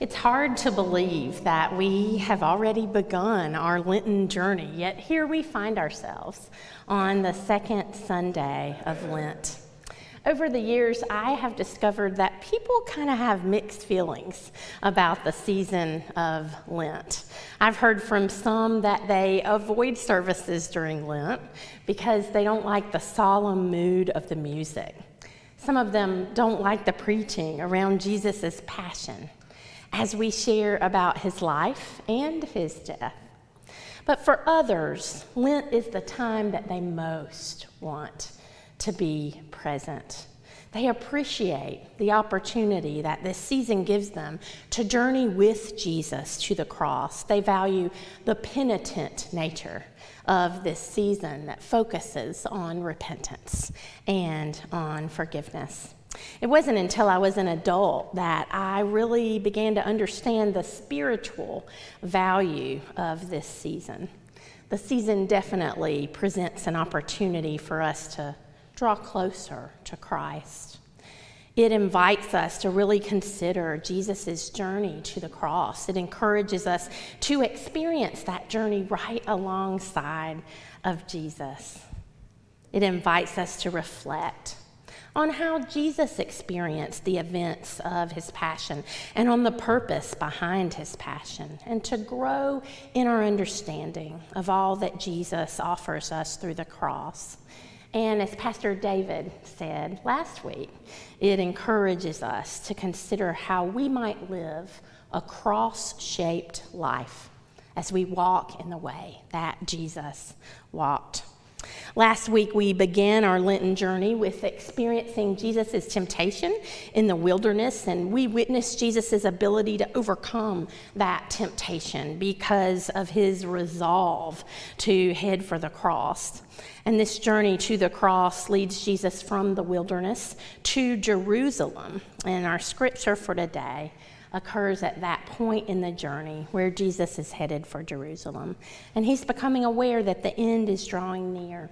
It's hard to believe that we have already begun our Lenten journey, yet here we find ourselves on the second Sunday of Lent. Over the years, I have discovered that people kind of have mixed feelings about the season of Lent. I've heard from some that they avoid services during Lent because they don't like the solemn mood of the music. Some of them don't like the preaching around Jesus' passion as we share about his life and his death. But for others, Lent is the time that they most want to be present. They appreciate the opportunity that this season gives them to journey with Jesus to the cross. They value the penitent nature of this season that focuses on repentance and on forgiveness. It wasn't until I was an adult that I really began to understand the spiritual value of this season. The season definitely presents an opportunity for us to draw closer to Christ. It invites us to really consider Jesus' journey to the cross. It encourages us to experience that journey right alongside of Jesus. It invites us to reflect on how Jesus experienced the events of his passion and on the purpose behind his passion, and to grow in our understanding of all that Jesus offers us through the cross. And as Pastor David said last week, it encourages us to consider how we might live a cross shaped life as we walk in the way that Jesus walked. Last week, we began our Lenten journey with experiencing Jesus' temptation in the wilderness, and we witnessed Jesus' ability to overcome that temptation because of his resolve to head for the cross. And this journey to the cross leads Jesus from the wilderness to Jerusalem. And our scripture for today occurs at that point in the journey where Jesus is headed for Jerusalem. And he's becoming aware that the end is drawing near.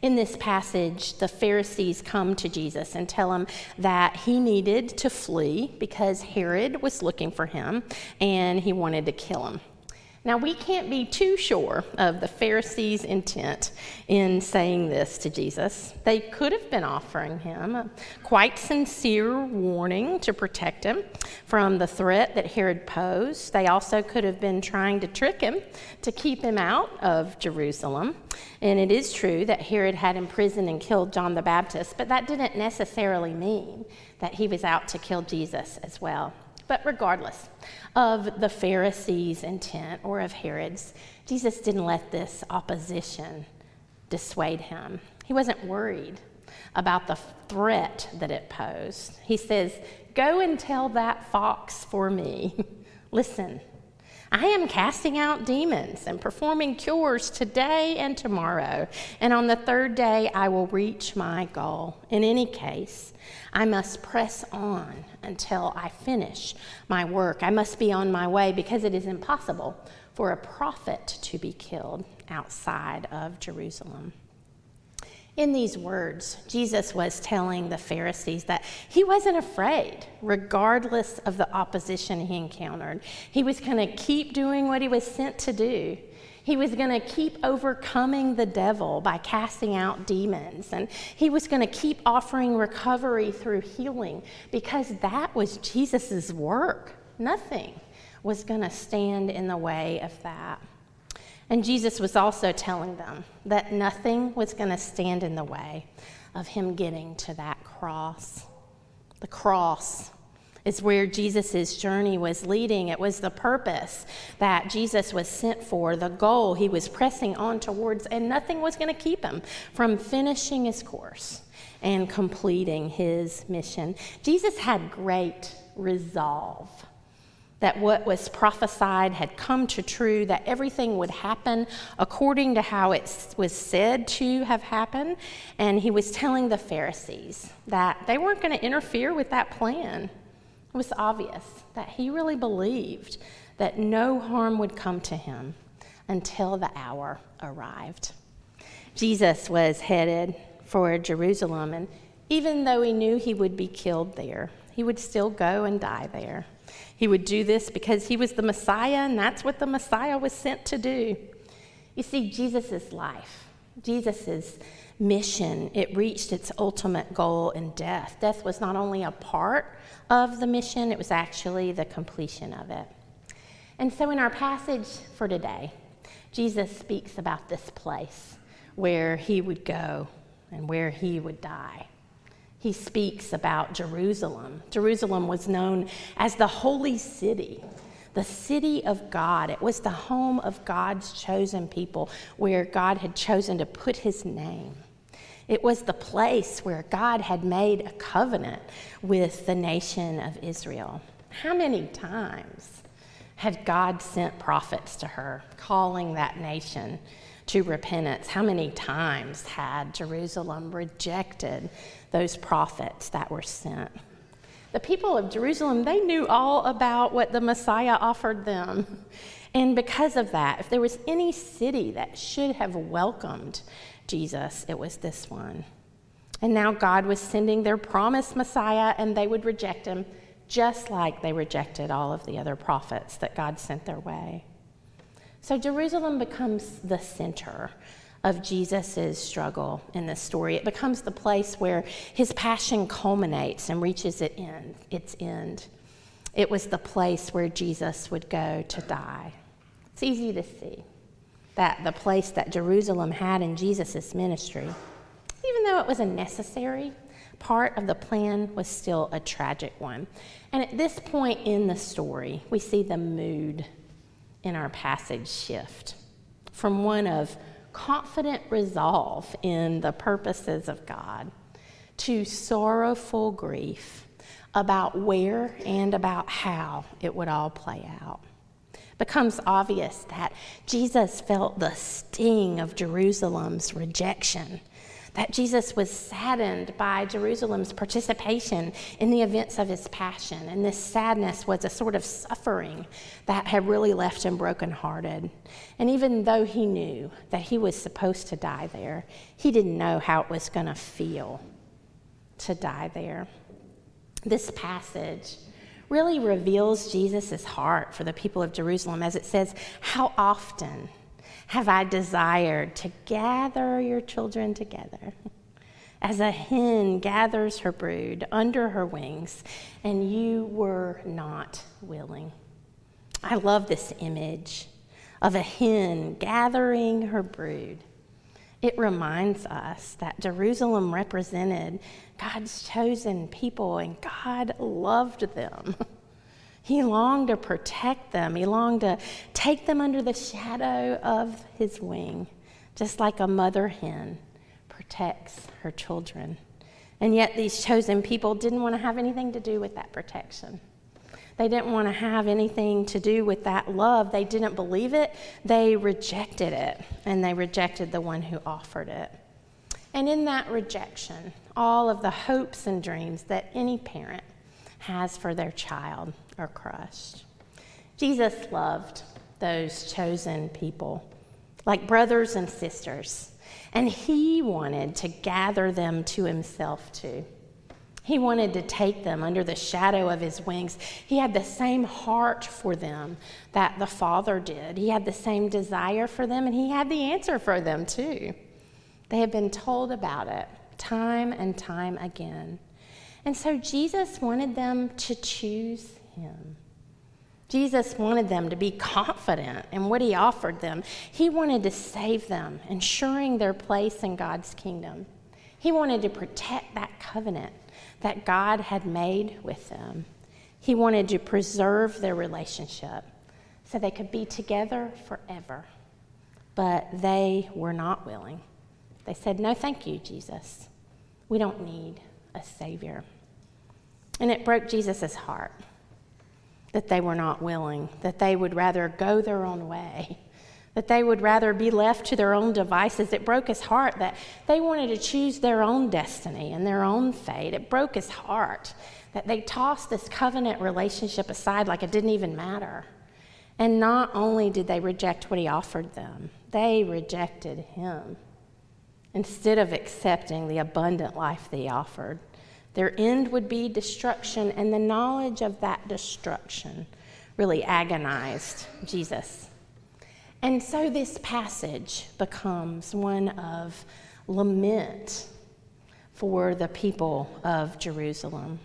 In this passage, the Pharisees come to Jesus and tell him that he needed to flee because Herod was looking for him and he wanted to kill him. Now, we can't be too sure of the Pharisees' intent in saying this to Jesus. They could have been offering him a quite sincere warning to protect him from the threat that Herod posed. They also could have been trying to trick him to keep him out of Jerusalem. And it is true that Herod had imprisoned and killed John the Baptist, but that didn't necessarily mean that he was out to kill Jesus as well. But regardless of the Pharisees' intent or of Herod's, Jesus didn't let this opposition dissuade him. He wasn't worried about the threat that it posed. He says, Go and tell that fox for me. Listen, I am casting out demons and performing cures today and tomorrow. And on the third day, I will reach my goal. In any case, I must press on until I finish my work. I must be on my way because it is impossible for a prophet to be killed outside of Jerusalem. In these words, Jesus was telling the Pharisees that he wasn't afraid, regardless of the opposition he encountered. He was going to keep doing what he was sent to do. He was going to keep overcoming the devil by casting out demons. And he was going to keep offering recovery through healing because that was Jesus' work. Nothing was going to stand in the way of that. And Jesus was also telling them that nothing was going to stand in the way of him getting to that cross. The cross is where Jesus' journey was leading. It was the purpose that Jesus was sent for, the goal he was pressing on towards, and nothing was going to keep him from finishing his course and completing his mission. Jesus had great resolve that what was prophesied had come to true, that everything would happen according to how it was said to have happened. And he was telling the Pharisees that they weren't going to interfere with that plan. It was obvious that he really believed that no harm would come to him until the hour arrived. Jesus was headed for Jerusalem, and even though he knew he would be killed there, he would still go and die there. He would do this because he was the Messiah, and that's what the Messiah was sent to do. You see, Jesus' life, Jesus' mission, it reached its ultimate goal in death. Death was not only a part of the mission, it was actually the completion of it. And so, in our passage for today, Jesus speaks about this place where he would go and where he would die. He speaks about Jerusalem. Jerusalem was known as the holy city, the city of God. It was the home of God's chosen people where God had chosen to put his name. It was the place where God had made a covenant with the nation of Israel. How many times had God sent prophets to her, calling that nation to repentance? How many times had Jerusalem rejected those prophets that were sent? The people of Jerusalem, they knew all about what the Messiah offered them. And because of that, if there was any city that should have welcomed Jesus, it was this one. And now God was sending their promised Messiah, and they would reject him just like they rejected all of the other prophets that God sent their way. So Jerusalem becomes the center of Jesus' struggle in this story. It becomes the place where his passion culminates and reaches its end, its end. It was the place where Jesus would go to die. It's easy to see that the place that Jerusalem had in Jesus' ministry, even though it was a necessary part of the plan, was still a tragic one. And at this point in the story, we see the mood in our passage shift from one of confident resolve in the purposes of God to sorrowful grief about where and about how it would all play out It becomes obvious that Jesus felt the sting of Jerusalem's rejection, that Jesus was saddened by Jerusalem's participation in the events of his passion. And this sadness was a sort of suffering that had really left him brokenhearted. And even though he knew that he was supposed to die there, he didn't know how it was going to feel to die there. This passage really reveals Jesus' heart for the people of Jerusalem as it says, How often have I desired to gather your children together? As a hen gathers her brood under her wings, and you were not willing. I love this image of a hen gathering her brood. It reminds us that Jerusalem represented God's chosen people, and God loved them. He longed to protect them, He longed to take them under the shadow of His wing, just like a mother hen protects her children. And yet, these chosen people didn't want to have anything to do with that protection. They didn't want to have anything to do with that love. They didn't believe it. They rejected it, and they rejected the one who offered it. And in that rejection, all of the hopes and dreams that any parent has for their child are crushed. Jesus loved those chosen people like brothers and sisters, and he wanted to gather them to himself too. He wanted to take them under the shadow of his wings. He had the same heart for them that the Father did. He had the same desire for them, and he had the answer for them too. They had been told about it time and time again. And so Jesus wanted them to choose him. Jesus wanted them to be confident in what he offered them. He wanted to save them, ensuring their place in God's kingdom. He wanted to protect that covenant that God had made with them. He wanted to preserve their relationship so they could be together forever. But they were not willing. They said, No, thank you, Jesus. We don't need a Savior. And it broke Jesus' heart that they were not willing, that they would rather go their own way, that they would rather be left to their own devices. It broke his heart that they wanted to choose their own destiny and their own fate. It broke his heart that they tossed this covenant relationship aside like it didn't even matter. And not only did they reject what he offered them, they rejected him instead of accepting the abundant life that he offered. Their end would be destruction, and the knowledge of that destruction really agonized Jesus. And so this passage becomes one of lament for the people of Jerusalem.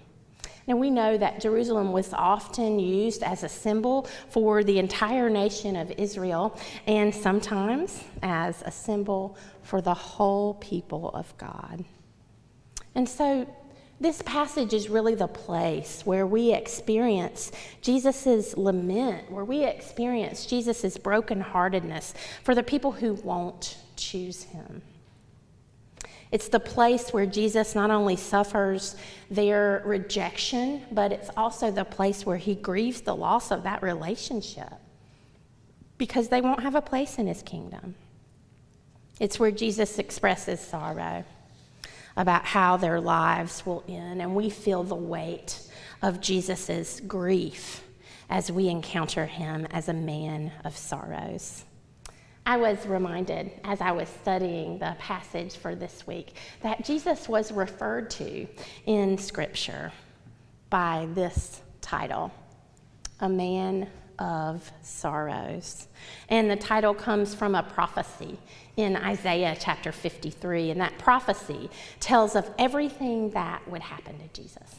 Now, we know that Jerusalem was often used as a symbol for the entire nation of Israel and sometimes as a symbol for the whole people of God. And so, this passage is really the place where we experience Jesus' lament, where we experience Jesus' brokenheartedness for the people who won't choose him. It's the place where Jesus not only suffers their rejection, but it's also the place where he grieves the loss of that relationship because they won't have a place in his kingdom. It's where Jesus expresses sorrow about how their lives will end, and we feel the weight of Jesus' grief as we encounter him as a man of sorrows. I was reminded as I was studying the passage for this week that Jesus was referred to in Scripture by this title, A Man of Sorrows. And the title comes from a prophecy in Isaiah chapter 53, and that prophecy tells of everything that would happen to Jesus.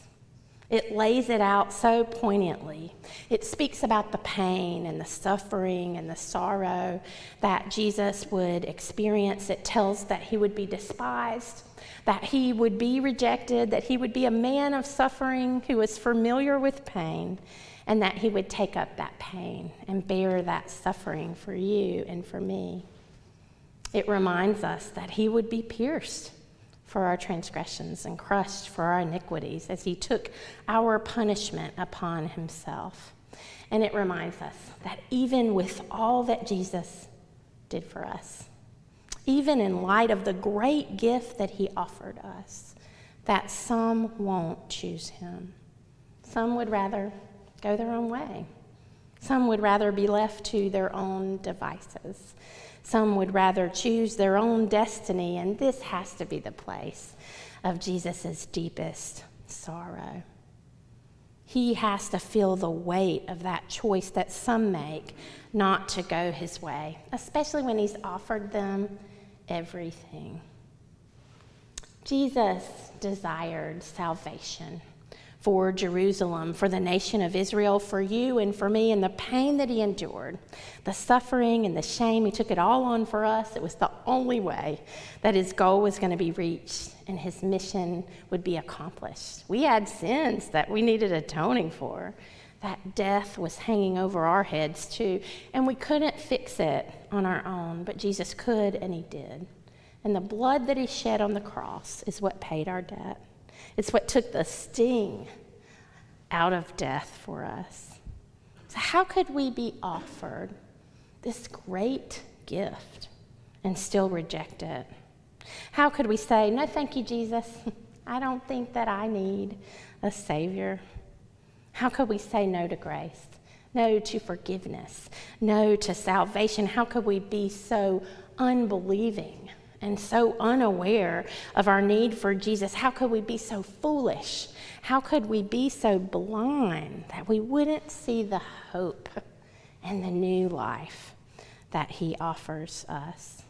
It lays it out so poignantly. It speaks about the pain and the suffering and the sorrow that Jesus would experience. It tells that he would be despised, that he would be rejected, that he would be a man of suffering who was familiar with pain, and that he would take up that pain and bear that suffering for you and for me. It reminds us that he would be pierced for our transgressions and crushed for our iniquities as he took our punishment upon himself. And it reminds us that even with all that Jesus did for us, even in light of the great gift that he offered us, that some won't choose him. Some would rather go their own way. Some would rather be left to their own devices. Some would rather choose their own destiny, and this has to be the place of Jesus' deepest sorrow. He has to feel the weight of that choice that some make not to go his way, especially when he's offered them everything. Jesus desired salvation for Jerusalem, for the nation of Israel, for you and for me, and the pain that he endured, the suffering and the shame. He took it all on for us. It was the only way that his goal was going to be reached and his mission would be accomplished. We had sins that we needed atoning for. That death was hanging over our heads too, and we couldn't fix it on our own, but Jesus could, and he did. And the blood that he shed on the cross is what paid our debt. It's what took the sting out of death for us. So, how could we be offered this great gift and still reject it? How could we say, No, thank you, Jesus. I don't think that I need a Savior? How could we say no to grace? No to forgiveness? No to salvation? How could we be so unbelieving and so unaware of our need for Jesus, how could we be so foolish? How could we be so blind that we wouldn't see the hope and the new life that He offers us?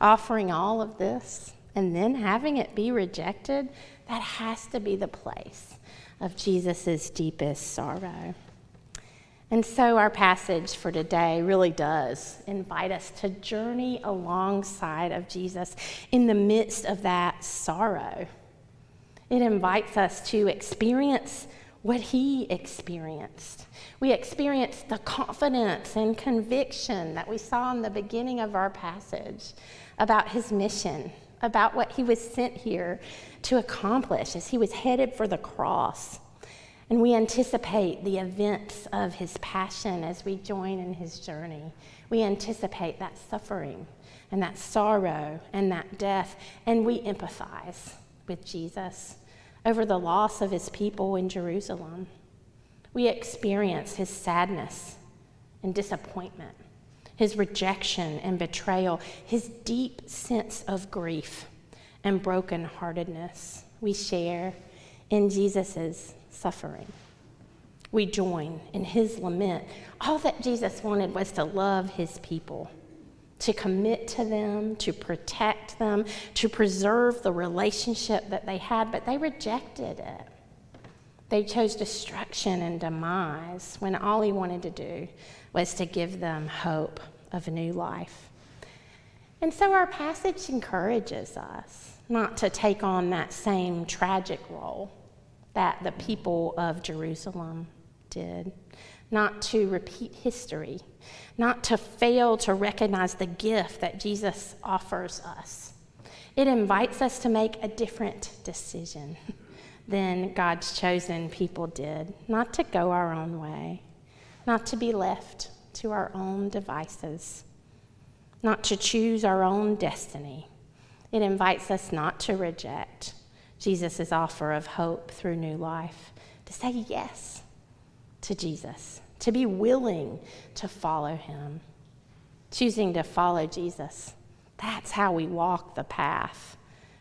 Offering all of this and then having it be rejected, that has to be the place of Jesus' deepest sorrow. And so, our passage for today really does invite us to journey alongside of Jesus in the midst of that sorrow. It invites us to experience what he experienced. We experience the confidence and conviction that we saw in the beginning of our passage about his mission, about what he was sent here to accomplish as he was headed for the cross. And we anticipate the events of his passion as we join in his journey. We anticipate that suffering and that sorrow and that death, and we empathize with Jesus over the loss of his people in Jerusalem. We experience his sadness and disappointment, his rejection and betrayal, his deep sense of grief and brokenheartedness. We share in Jesus' suffering. We join in his lament. All that Jesus wanted was to love his people, to commit to them, to protect them, to preserve the relationship that they had, but they rejected it. They chose destruction and demise when all he wanted to do was to give them hope of a new life. And so our passage encourages us not to take on that same tragic role that the people of Jerusalem did, not to repeat history, not to fail to recognize the gift that Jesus offers us. It invites us to make a different decision than God's chosen people did, not to go our own way, not to be left to our own devices, not to choose our own destiny. It invites us not to reject Jesus' offer of hope through new life, to say yes to Jesus, to be willing to follow him. Choosing to follow Jesus, that's how we walk the path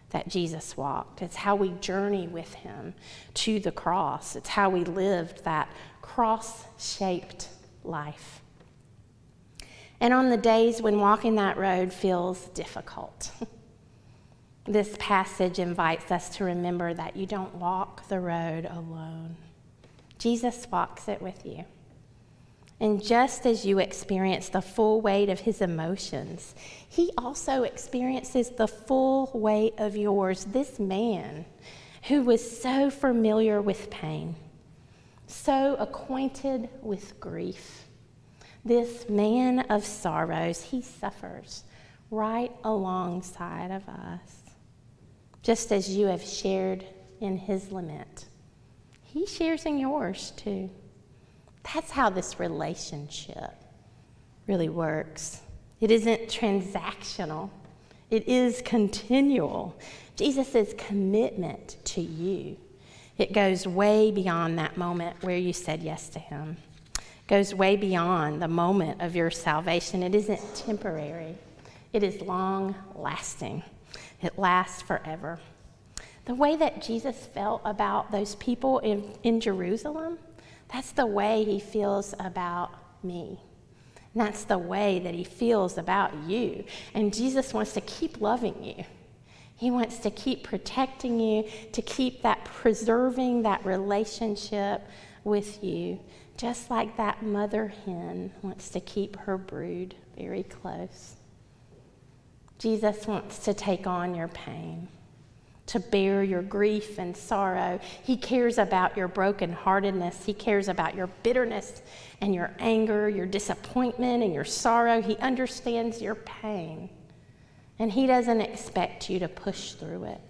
that Jesus walked. It's how we journey with him to the cross. It's how we lived that cross shaped life. And on the days when walking that road feels difficult, this passage invites us to remember that you don't walk the road alone. Jesus walks it with you. And just as you experience the full weight of his emotions, he also experiences the full weight of yours. This man who was so familiar with pain, so acquainted with grief, this man of sorrows, he suffers right alongside of us. Just as you have shared in his lament, he shares in yours too. That's how this relationship really works. It isn't transactional, it is continual. Jesus' commitment to you. It goes way beyond that moment where you said yes to him goes way beyond the moment of your salvation. It isn't temporary, it is long lasting, it lasts forever. The way that Jesus felt about those people in, in Jerusalem, that's the way he feels about me. And that's the way that he feels about you. And Jesus wants to keep loving you. He wants to keep protecting you, to keep that preserving that relationship with you just like that mother hen wants to keep her brood very close. Jesus wants to take on your pain, to bear your grief and sorrow. He cares about your brokenheartedness. He cares about your bitterness and your anger, your disappointment and your sorrow. He understands your pain, and He doesn't expect you to push through it.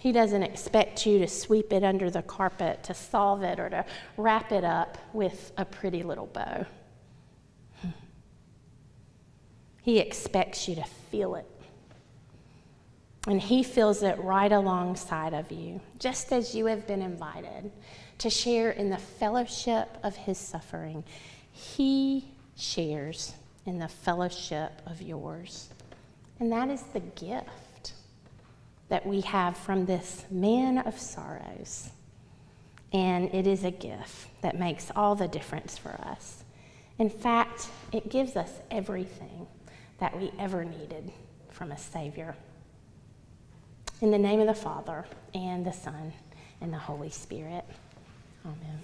He doesn't expect you to sweep it under the carpet, to solve it, or to wrap it up with a pretty little bow. He expects you to feel it. And He feels it right alongside of you, just as you have been invited to share in the fellowship of His suffering. He shares in the fellowship of yours. And that is the gift that we have from this man of sorrows. And it is a gift that makes all the difference for us. In fact, it gives us everything that we ever needed from a Savior. In the name of the Father, and the Son, and the Holy Spirit. Amen.